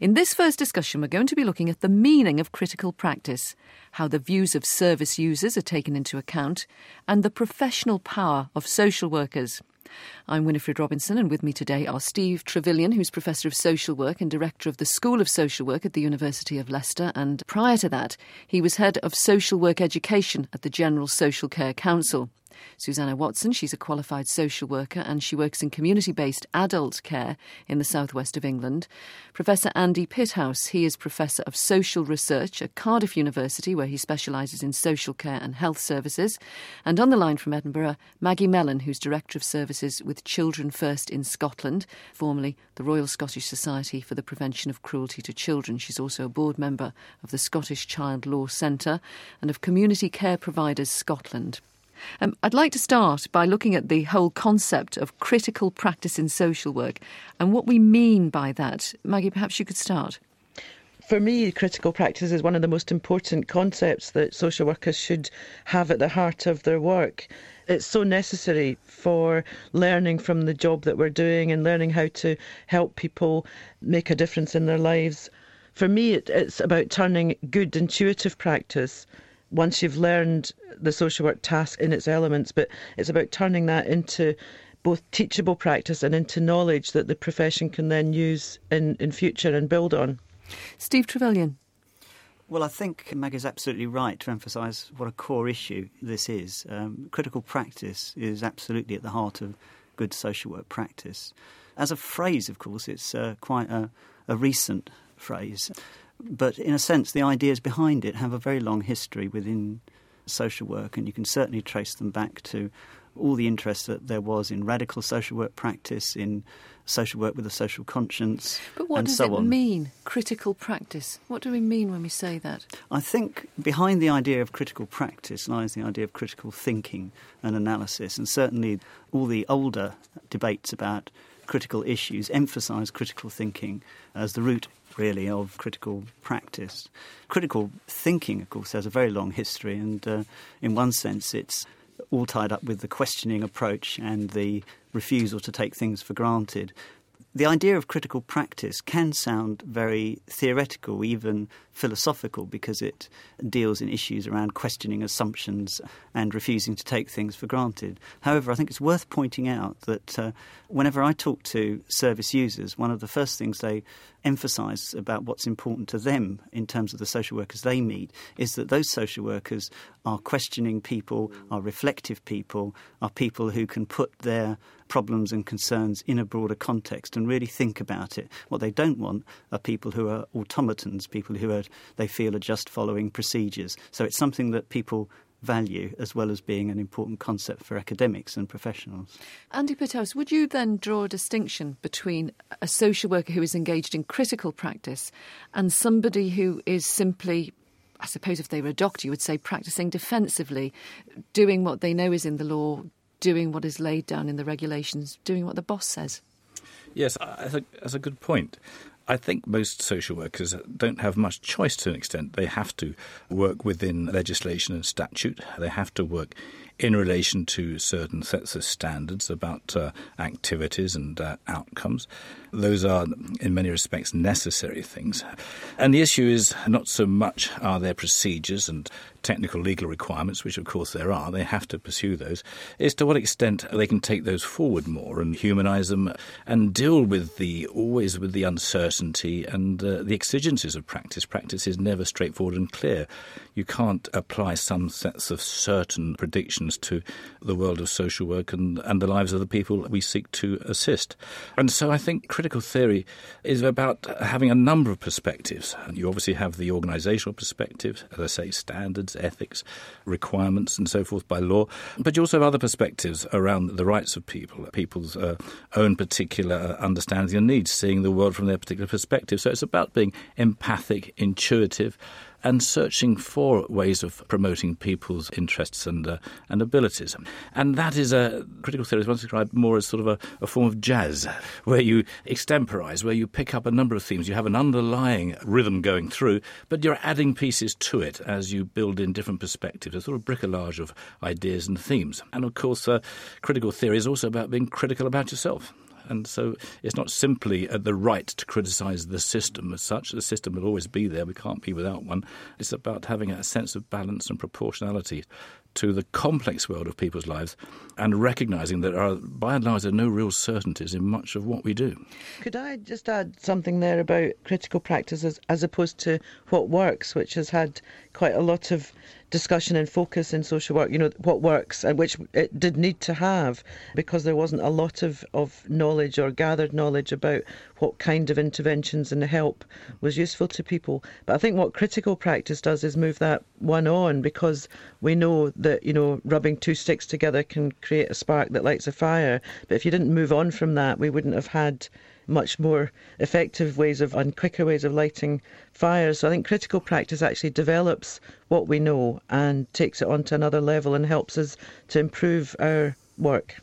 In this first discussion, we're going to be looking at the meaning of critical practice, how the views of service users are taken into account, and the professional power of social workers. I'm Winifred Robinson, and with me today are Steve Trevillion, who's Professor of Social Work and Director of the School of Social Work at the University of Leicester, and prior to that, he was Head of Social Work Education at the General Social Care Council. Susanna Watson, she's a qualified social worker and she works in community based adult care in the southwest of England. Professor Andy Pithouse, he is Professor of Social Research at Cardiff University, where he specialises in social care and health services. And on the line from Edinburgh, Maggie Mellon, who's Director of Services with Children First in Scotland, formerly the Royal Scottish Society for the Prevention of Cruelty to Children. She's also a board member of the Scottish Child Law Centre and of Community Care Providers Scotland. Um, I'd like to start by looking at the whole concept of critical practice in social work and what we mean by that. Maggie, perhaps you could start. For me, critical practice is one of the most important concepts that social workers should have at the heart of their work. It's so necessary for learning from the job that we're doing and learning how to help people make a difference in their lives. For me, it, it's about turning good intuitive practice once you've learned the social work task in its elements, but it's about turning that into both teachable practice and into knowledge that the profession can then use in, in future and build on. Steve Trevillion. Well, I think Mag is absolutely right to emphasise what a core issue this is. Um, critical practice is absolutely at the heart of good social work practice. As a phrase, of course, it's uh, quite a, a recent phrase. But in a sense, the ideas behind it have a very long history within social work, and you can certainly trace them back to all the interest that there was in radical social work practice, in social work with a social conscience. But what does so it on. mean, critical practice? What do we mean when we say that? I think behind the idea of critical practice lies the idea of critical thinking and analysis, and certainly all the older debates about critical issues emphasise critical thinking as the root really, of critical practice. Critical thinking, of course, has a very long history, and uh, in one sense, it's all tied up with the questioning approach and the refusal to take things for granted the idea of critical practice can sound very theoretical, even philosophical, because it deals in issues around questioning assumptions and refusing to take things for granted. However, I think it's worth pointing out that uh, whenever I talk to service users, one of the first things they emphasise about what's important to them in terms of the social workers they meet is that those social workers are questioning people, are reflective people, are people who can put their problems and concerns in a broader context and really think about it. What they don't want are people who are automatons, people who are, they feel are just following procedures. So it's something that people value as well as being an important concept for academics and professionals. Andy Pithouse, would you then draw a distinction between a social worker who is engaged in critical practice and somebody who is simply I suppose if they were a doctor, you would say practicing defensively, doing what they know is in the law, doing what is laid down in the regulations, doing what the boss says. Yes, I think that's a good point. I think most social workers don't have much choice to an extent. They have to work within legislation and statute. They have to work in relation to certain sets of standards about uh, activities and uh, outcomes. Those are, in many respects, necessary things. And the issue is not so much are there procedures and technical legal requirements, which of course there are, they have to pursue those, is to what extent they can take those forward more and humanize them and deal with the always with the uncertainty and uh, the exigencies of practice. Practice is never straightforward and clear. You can't apply some sets of certain predictions to the world of social work and, and the lives of the people we seek to assist. And so I think critical theory is about having a number of perspectives. You obviously have the organizational perspective, as I say, standards, ethics, requirements, and so forth by law. But you also have other perspectives around the rights of people, people's uh, own particular understanding and needs, seeing the world from their particular perspective. So it's about being empathic, intuitive, and searching for ways of promoting people's interests and uh, and abilities. And that is a critical theory is once described more as sort of a, a form of jazz, where you extemporize, where you pick up a number of themes. You have an underlying rhythm going through, but you're adding pieces to it as you build in different perspectives, a sort of bricolage of ideas and themes. And of course, uh, critical theory is also about being critical about yourself And so it's not simply the right to criticise the system as such. The system will always be there. We can't be without one. It's about having a sense of balance and proportionality to the complex world of people's lives and recognizing that there are, by and large, there are no real certainties in much of what we do. Could I just add something there about critical practices as opposed to what works, which has had quite a lot of discussion and focus in social work, you know, what works and which it did need to have because there wasn't a lot of, of knowledge or gathered knowledge about what kind of interventions and help was useful to people. But I think what critical practice does is move that one on because we know that, you know, rubbing two sticks together can create a spark that lights a fire. But if you didn't move on from that, we wouldn't have had much more effective ways of and quicker ways of lighting fires. So I think critical practice actually develops what we know and takes it on to another level and helps us to improve our work.